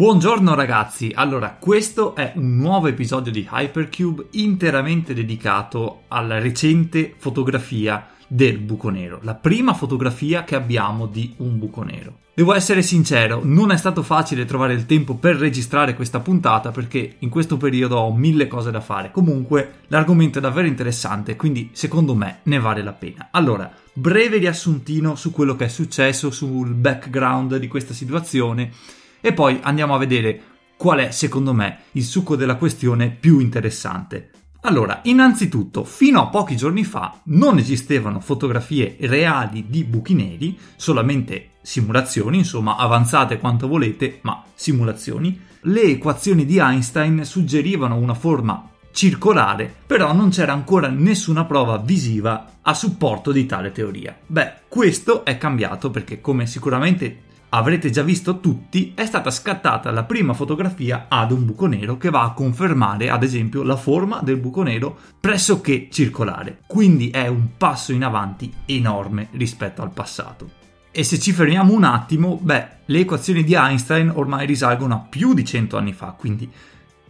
Buongiorno ragazzi, allora questo è un nuovo episodio di Hypercube interamente dedicato alla recente fotografia del buco nero, la prima fotografia che abbiamo di un buco nero. Devo essere sincero, non è stato facile trovare il tempo per registrare questa puntata perché in questo periodo ho mille cose da fare. Comunque l'argomento è davvero interessante, quindi secondo me ne vale la pena. Allora, breve riassuntino su quello che è successo, sul background di questa situazione e poi andiamo a vedere qual è secondo me il succo della questione più interessante. Allora, innanzitutto, fino a pochi giorni fa non esistevano fotografie reali di buchi neri, solamente simulazioni, insomma, avanzate quanto volete, ma simulazioni. Le equazioni di Einstein suggerivano una forma circolare, però non c'era ancora nessuna prova visiva a supporto di tale teoria. Beh, questo è cambiato perché, come sicuramente avrete già visto tutti, è stata scattata la prima fotografia ad un buco nero che va a confermare, ad esempio, la forma del buco nero pressoché circolare. Quindi è un passo in avanti enorme rispetto al passato. E se ci fermiamo un attimo, beh, le equazioni di Einstein ormai risalgono a più di 100 anni fa, quindi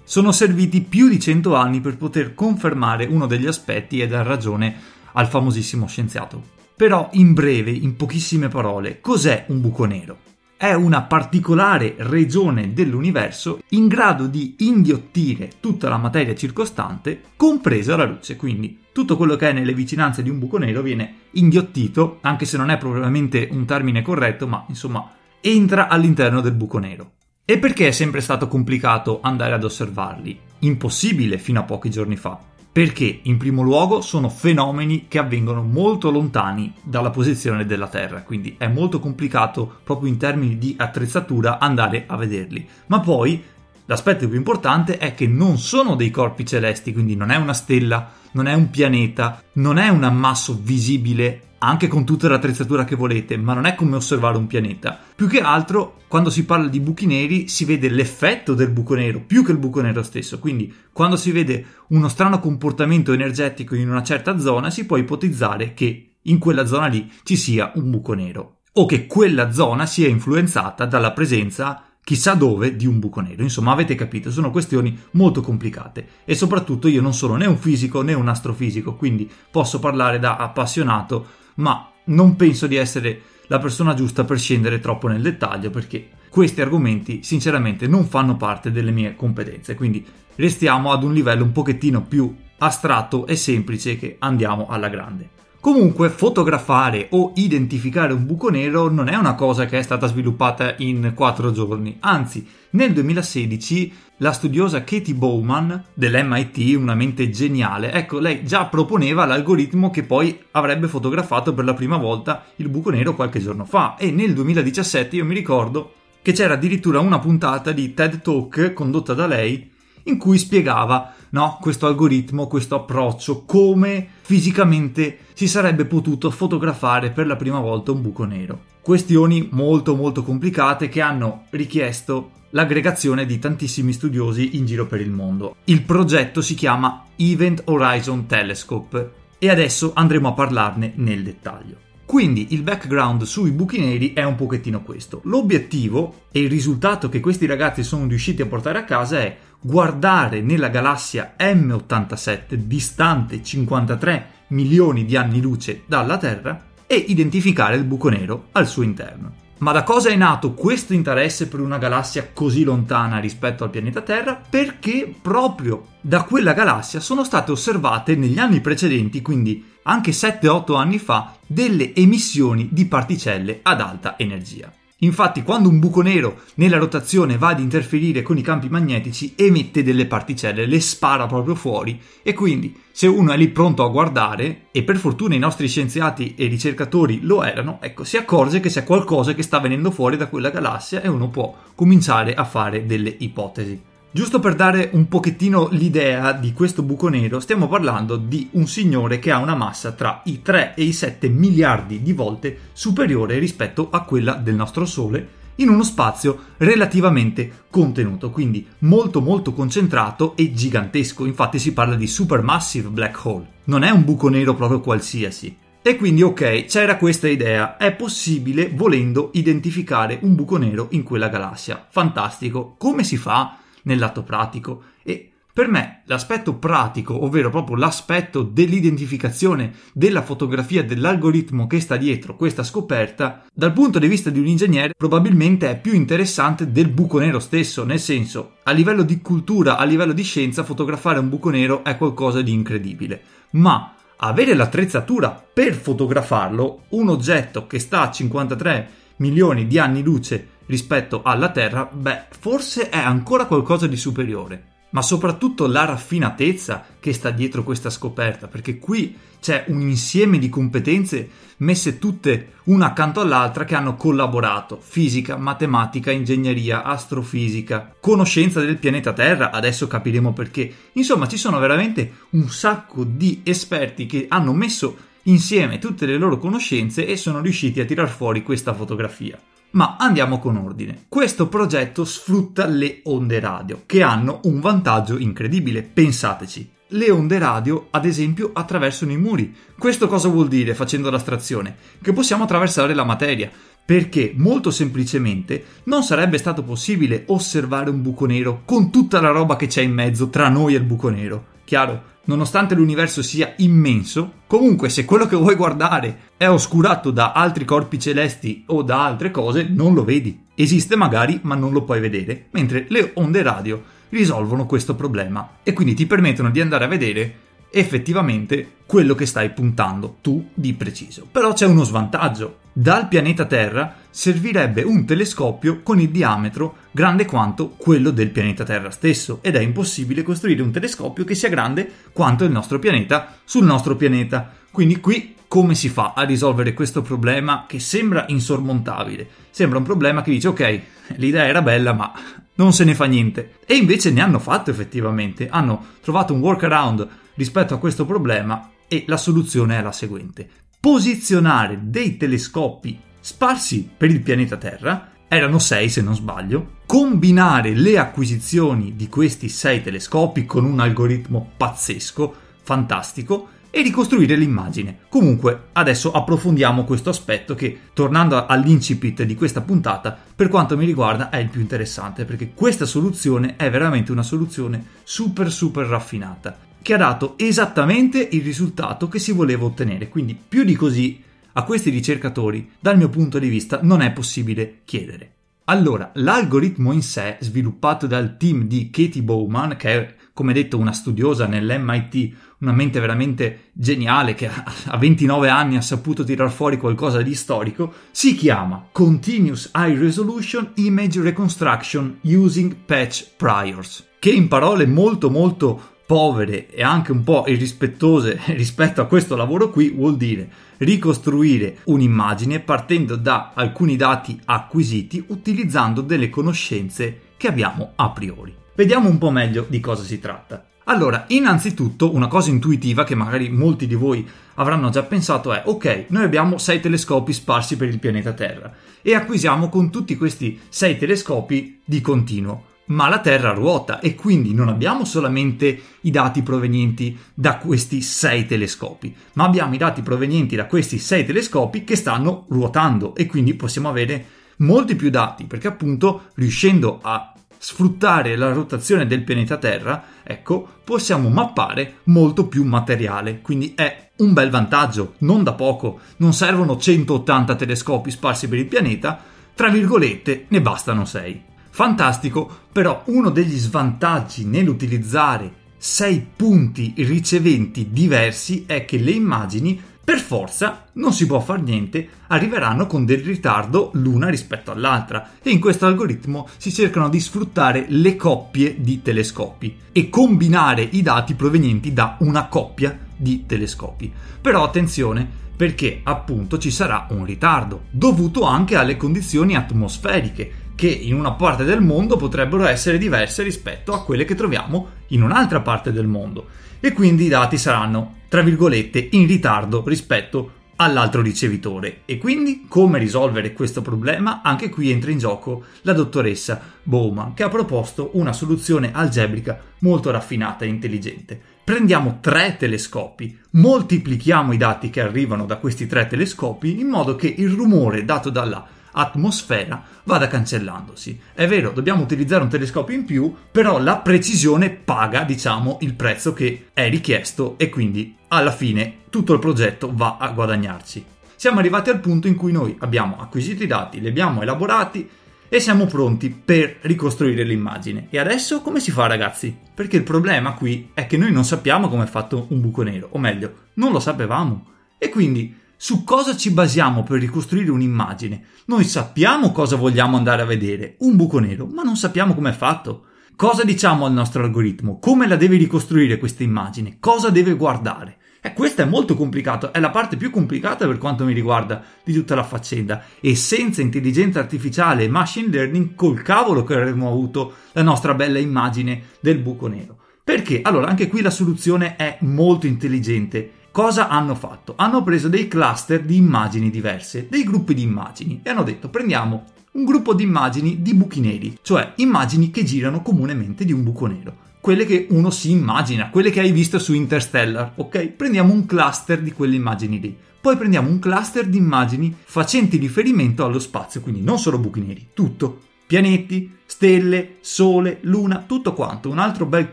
sono serviti più di 100 anni per poter confermare uno degli aspetti e dar ragione al famosissimo scienziato. Però, in breve, in pochissime parole, cos'è un buco nero? È una particolare regione dell'universo in grado di inghiottire tutta la materia circostante, compresa la luce. Quindi tutto quello che è nelle vicinanze di un buco nero viene inghiottito, anche se non è probabilmente un termine corretto, ma insomma entra all'interno del buco nero. E perché è sempre stato complicato andare ad osservarli? Impossibile fino a pochi giorni fa perché in primo luogo sono fenomeni che avvengono molto lontani dalla posizione della Terra, quindi è molto complicato proprio in termini di attrezzatura andare a vederli. Ma poi l'aspetto più importante è che non sono dei corpi celesti, quindi non è una stella, non è un pianeta, non è un ammasso visibile anche con tutta l'attrezzatura che volete, ma non è come osservare un pianeta. Più che altro, quando si parla di buchi neri, si vede l'effetto del buco nero più che il buco nero stesso. Quindi, quando si vede uno strano comportamento energetico in una certa zona, si può ipotizzare che in quella zona lì ci sia un buco nero o che quella zona sia influenzata dalla presenza chissà dove di un buco nero. Insomma, avete capito, sono questioni molto complicate e soprattutto io non sono né un fisico né un astrofisico, quindi posso parlare da appassionato ma non penso di essere la persona giusta per scendere troppo nel dettaglio perché questi argomenti sinceramente non fanno parte delle mie competenze, quindi restiamo ad un livello un pochettino più astratto e semplice che andiamo alla grande. Comunque fotografare o identificare un buco nero non è una cosa che è stata sviluppata in 4 giorni, anzi nel 2016 la studiosa Katie Bowman dell'MIT, una mente geniale, ecco lei già proponeva l'algoritmo che poi avrebbe fotografato per la prima volta il buco nero qualche giorno fa. E nel 2017 io mi ricordo che c'era addirittura una puntata di TED Talk condotta da lei in cui spiegava no, questo algoritmo, questo approccio, come fisicamente si sarebbe potuto fotografare per la prima volta un buco nero. Questioni molto molto complicate che hanno richiesto l'aggregazione di tantissimi studiosi in giro per il mondo. Il progetto si chiama Event Horizon Telescope e adesso andremo a parlarne nel dettaglio. Quindi il background sui buchi neri è un pochettino questo. L'obiettivo e il risultato che questi ragazzi sono riusciti a portare a casa è guardare nella galassia M87 distante 53 milioni di anni luce dalla Terra e identificare il buco nero al suo interno. Ma da cosa è nato questo interesse per una galassia così lontana rispetto al pianeta Terra? Perché proprio da quella galassia sono state osservate negli anni precedenti, quindi anche 7-8 anni fa, delle emissioni di particelle ad alta energia. Infatti, quando un buco nero nella rotazione va ad interferire con i campi magnetici, emette delle particelle, le spara proprio fuori e quindi se uno è lì pronto a guardare, e per fortuna i nostri scienziati e ricercatori lo erano, ecco, si accorge che c'è qualcosa che sta venendo fuori da quella galassia e uno può cominciare a fare delle ipotesi. Giusto per dare un pochettino l'idea di questo buco nero, stiamo parlando di un signore che ha una massa tra i 3 e i 7 miliardi di volte superiore rispetto a quella del nostro Sole in uno spazio relativamente contenuto, quindi molto molto concentrato e gigantesco. Infatti si parla di supermassive black hole. Non è un buco nero proprio qualsiasi. E quindi ok, c'era questa idea, è possibile volendo identificare un buco nero in quella galassia. Fantastico, come si fa nel lato pratico? E per me l'aspetto pratico, ovvero proprio l'aspetto dell'identificazione della fotografia dell'algoritmo che sta dietro questa scoperta, dal punto di vista di un ingegnere probabilmente è più interessante del buco nero stesso, nel senso, a livello di cultura, a livello di scienza, fotografare un buco nero è qualcosa di incredibile. Ma avere l'attrezzatura per fotografarlo, un oggetto che sta a 53 milioni di anni luce rispetto alla Terra, beh, forse è ancora qualcosa di superiore ma soprattutto la raffinatezza che sta dietro questa scoperta, perché qui c'è un insieme di competenze messe tutte una accanto all'altra che hanno collaborato, fisica, matematica, ingegneria, astrofisica, conoscenza del pianeta Terra, adesso capiremo perché. Insomma, ci sono veramente un sacco di esperti che hanno messo insieme tutte le loro conoscenze e sono riusciti a tirar fuori questa fotografia. Ma andiamo con ordine. Questo progetto sfrutta le onde radio, che hanno un vantaggio incredibile, pensateci. Le onde radio, ad esempio, attraversano i muri. Questo cosa vuol dire, facendo l'astrazione? Che possiamo attraversare la materia, perché molto semplicemente non sarebbe stato possibile osservare un buco nero con tutta la roba che c'è in mezzo tra noi e il buco nero. Chiaro? Nonostante l'universo sia immenso, comunque se quello che vuoi guardare è oscurato da altri corpi celesti o da altre cose, non lo vedi. Esiste magari, ma non lo puoi vedere, mentre le onde radio risolvono questo problema e quindi ti permettono di andare a vedere effettivamente quello che stai puntando tu di preciso. Però c'è uno svantaggio. Dal pianeta Terra servirebbe un telescopio con il diametro grande quanto quello del pianeta Terra stesso ed è impossibile costruire un telescopio che sia grande quanto il nostro pianeta sul nostro pianeta. Quindi qui come si fa a risolvere questo problema che sembra insormontabile? Sembra un problema che dice ok, l'idea era bella ma non se ne fa niente. E invece ne hanno fatto effettivamente, hanno trovato un workaround rispetto a questo problema e la soluzione è la seguente. Posizionare dei telescopi sparsi per il pianeta Terra, erano sei se non sbaglio, combinare le acquisizioni di questi sei telescopi con un algoritmo pazzesco, fantastico, e ricostruire l'immagine. Comunque, adesso approfondiamo questo aspetto che, tornando all'incipit di questa puntata, per quanto mi riguarda è il più interessante, perché questa soluzione è veramente una soluzione super super raffinata, che ha dato esattamente il risultato che si voleva ottenere, quindi più di così a questi ricercatori, dal mio punto di vista, non è possibile chiedere. Allora, l'algoritmo in sé, sviluppato dal team di Katie Bowman, che è come detto una studiosa nell'MIT, una mente veramente geniale che a 29 anni ha saputo tirar fuori qualcosa di storico, si chiama Continuous High Resolution Image Reconstruction Using Patch Priors, che in parole molto molto povere e anche un po' irrispettose rispetto a questo lavoro qui vuol dire ricostruire un'immagine partendo da alcuni dati acquisiti utilizzando delle conoscenze che abbiamo a priori. Vediamo un po' meglio di cosa si tratta. Allora, innanzitutto una cosa intuitiva che magari molti di voi avranno già pensato è ok, noi abbiamo sei telescopi sparsi per il pianeta Terra e acquisiamo con tutti questi sei telescopi di continuo ma la Terra ruota e quindi non abbiamo solamente i dati provenienti da questi sei telescopi, ma abbiamo i dati provenienti da questi sei telescopi che stanno ruotando e quindi possiamo avere molti più dati perché appunto riuscendo a sfruttare la rotazione del pianeta Terra, ecco, possiamo mappare molto più materiale, quindi è un bel vantaggio, non da poco, non servono 180 telescopi sparsi per il pianeta, tra virgolette ne bastano 6. Fantastico, però uno degli svantaggi nell'utilizzare sei punti riceventi diversi è che le immagini per forza, non si può fare niente, arriveranno con del ritardo l'una rispetto all'altra e in questo algoritmo si cercano di sfruttare le coppie di telescopi e combinare i dati provenienti da una coppia di telescopi. Però attenzione, perché appunto ci sarà un ritardo, dovuto anche alle condizioni atmosferiche che in una parte del mondo potrebbero essere diverse rispetto a quelle che troviamo in un'altra parte del mondo e quindi i dati saranno, tra virgolette, in ritardo rispetto all'altro ricevitore. E quindi come risolvere questo problema? Anche qui entra in gioco la dottoressa Bowman che ha proposto una soluzione algebrica molto raffinata e intelligente. Prendiamo tre telescopi, moltiplichiamo i dati che arrivano da questi tre telescopi in modo che il rumore dato dalla atmosfera vada cancellandosi. È vero, dobbiamo utilizzare un telescopio in più, però la precisione paga, diciamo, il prezzo che è richiesto e quindi alla fine tutto il progetto va a guadagnarci. Siamo arrivati al punto in cui noi abbiamo acquisito i dati, li abbiamo elaborati e siamo pronti per ricostruire l'immagine. E adesso come si fa ragazzi? Perché il problema qui è che noi non sappiamo come è fatto un buco nero, o meglio, non lo sapevamo. E quindi su cosa ci basiamo per ricostruire un'immagine? Noi sappiamo cosa vogliamo andare a vedere, un buco nero, ma non sappiamo come è fatto. Cosa diciamo al nostro algoritmo? Come la deve ricostruire questa immagine? Cosa deve guardare? E questo è molto complicato, è la parte più complicata per quanto mi riguarda di tutta la faccenda e senza intelligenza artificiale e machine learning col cavolo che avremmo avuto la nostra bella immagine del buco nero. Perché? Allora, anche qui la soluzione è molto intelligente Cosa hanno fatto? Hanno preso dei cluster di immagini diverse, dei gruppi di immagini e hanno detto prendiamo un gruppo di immagini di buchi neri, cioè immagini che girano comunemente di un buco nero, quelle che uno si immagina, quelle che hai visto su Interstellar, ok? Prendiamo un cluster di quelle immagini lì. Poi prendiamo un cluster di immagini facenti riferimento allo spazio, quindi non solo buchi neri, tutto pianeti, stelle, sole, luna, tutto quanto, un altro bel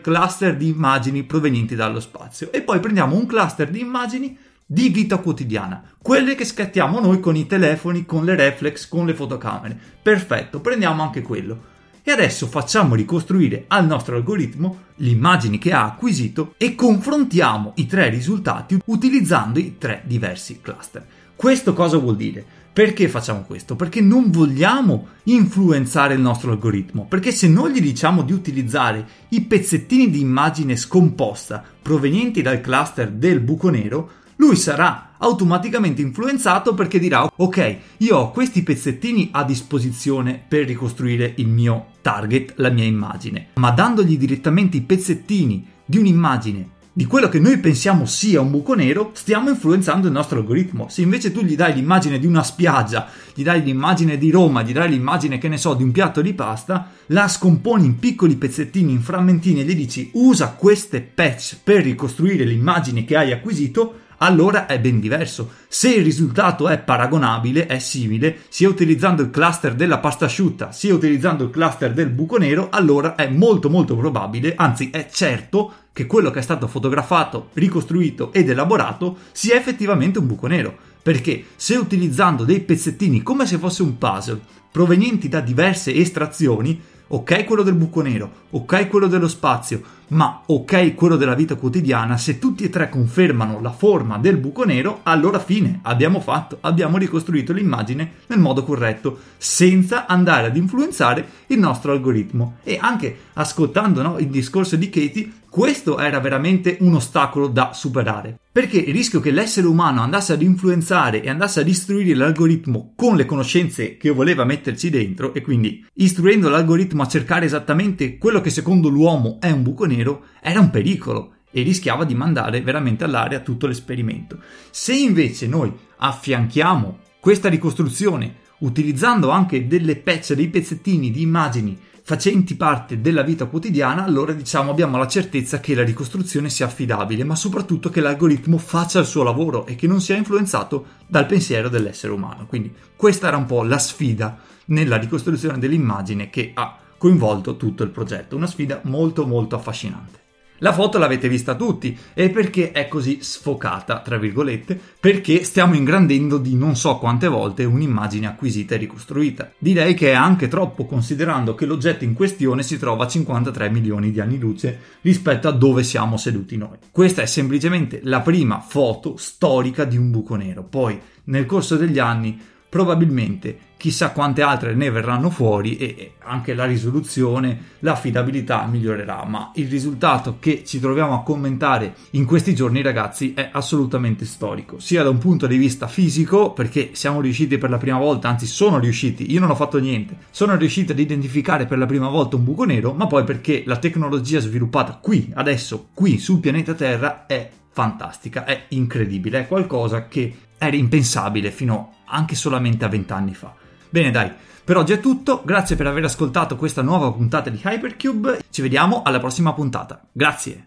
cluster di immagini provenienti dallo spazio. E poi prendiamo un cluster di immagini di vita quotidiana, quelle che scattiamo noi con i telefoni, con le reflex, con le fotocamere. Perfetto, prendiamo anche quello. E adesso facciamo ricostruire al nostro algoritmo le immagini che ha acquisito e confrontiamo i tre risultati utilizzando i tre diversi cluster. Questo cosa vuol dire? Perché facciamo questo? Perché non vogliamo influenzare il nostro algoritmo, perché se noi gli diciamo di utilizzare i pezzettini di immagine scomposta provenienti dal cluster del buco nero, lui sarà automaticamente influenzato perché dirà ok, io ho questi pezzettini a disposizione per ricostruire il mio target, la mia immagine, ma dandogli direttamente i pezzettini di un'immagine di quello che noi pensiamo sia un buco nero, stiamo influenzando il nostro algoritmo. Se invece tu gli dai l'immagine di una spiaggia, gli dai l'immagine di Roma, gli dai l'immagine, che ne so, di un piatto di pasta, la scomponi in piccoli pezzettini, in frammentini e gli dici usa queste patch per ricostruire l'immagine che hai acquisito, allora è ben diverso. Se il risultato è paragonabile, è simile, sia utilizzando il cluster della pasta asciutta, sia utilizzando il cluster del buco nero, allora è molto molto probabile, anzi è certo, che quello che è stato fotografato, ricostruito ed elaborato sia effettivamente un buco nero. Perché se utilizzando dei pezzettini come se fosse un puzzle, provenienti da diverse estrazioni, ok quello del buco nero, ok quello dello spazio, ma ok quello della vita quotidiana, se tutti e tre confermano la forma del buco nero, allora fine, abbiamo fatto, abbiamo ricostruito l'immagine nel modo corretto, senza andare ad influenzare il nostro algoritmo. E anche ascoltando no, il discorso di Katie, questo era veramente un ostacolo da superare. Perché il rischio che l'essere umano andasse ad influenzare e andasse a istruire l'algoritmo con le conoscenze che voleva metterci dentro, e quindi istruendo l'algoritmo a cercare esattamente quello che secondo l'uomo è un buco nero, nero era un pericolo e rischiava di mandare veramente all'aria tutto l'esperimento. Se invece noi affianchiamo questa ricostruzione utilizzando anche delle pezze, dei pezzettini di immagini facenti parte della vita quotidiana, allora diciamo abbiamo la certezza che la ricostruzione sia affidabile, ma soprattutto che l'algoritmo faccia il suo lavoro e che non sia influenzato dal pensiero dell'essere umano. Quindi questa era un po' la sfida nella ricostruzione dell'immagine che ha coinvolto tutto il progetto. Una sfida molto molto affascinante. La foto l'avete vista tutti e perché è così sfocata, tra virgolette, perché stiamo ingrandendo di non so quante volte un'immagine acquisita e ricostruita. Direi che è anche troppo considerando che l'oggetto in questione si trova a 53 milioni di anni luce rispetto a dove siamo seduti noi. Questa è semplicemente la prima foto storica di un buco nero. Poi, nel corso degli anni, probabilmente chissà quante altre ne verranno fuori e anche la risoluzione, l'affidabilità migliorerà, ma il risultato che ci troviamo a commentare in questi giorni ragazzi è assolutamente storico, sia da un punto di vista fisico perché siamo riusciti per la prima volta, anzi sono riusciti, io non ho fatto niente, sono riusciti ad identificare per la prima volta un buco nero, ma poi perché la tecnologia sviluppata qui, adesso, qui sul pianeta Terra è fantastica, è incredibile, è qualcosa che era impensabile fino anche solamente a vent'anni fa. Bene dai, per oggi è tutto, grazie per aver ascoltato questa nuova puntata di Hypercube, ci vediamo alla prossima puntata. Grazie!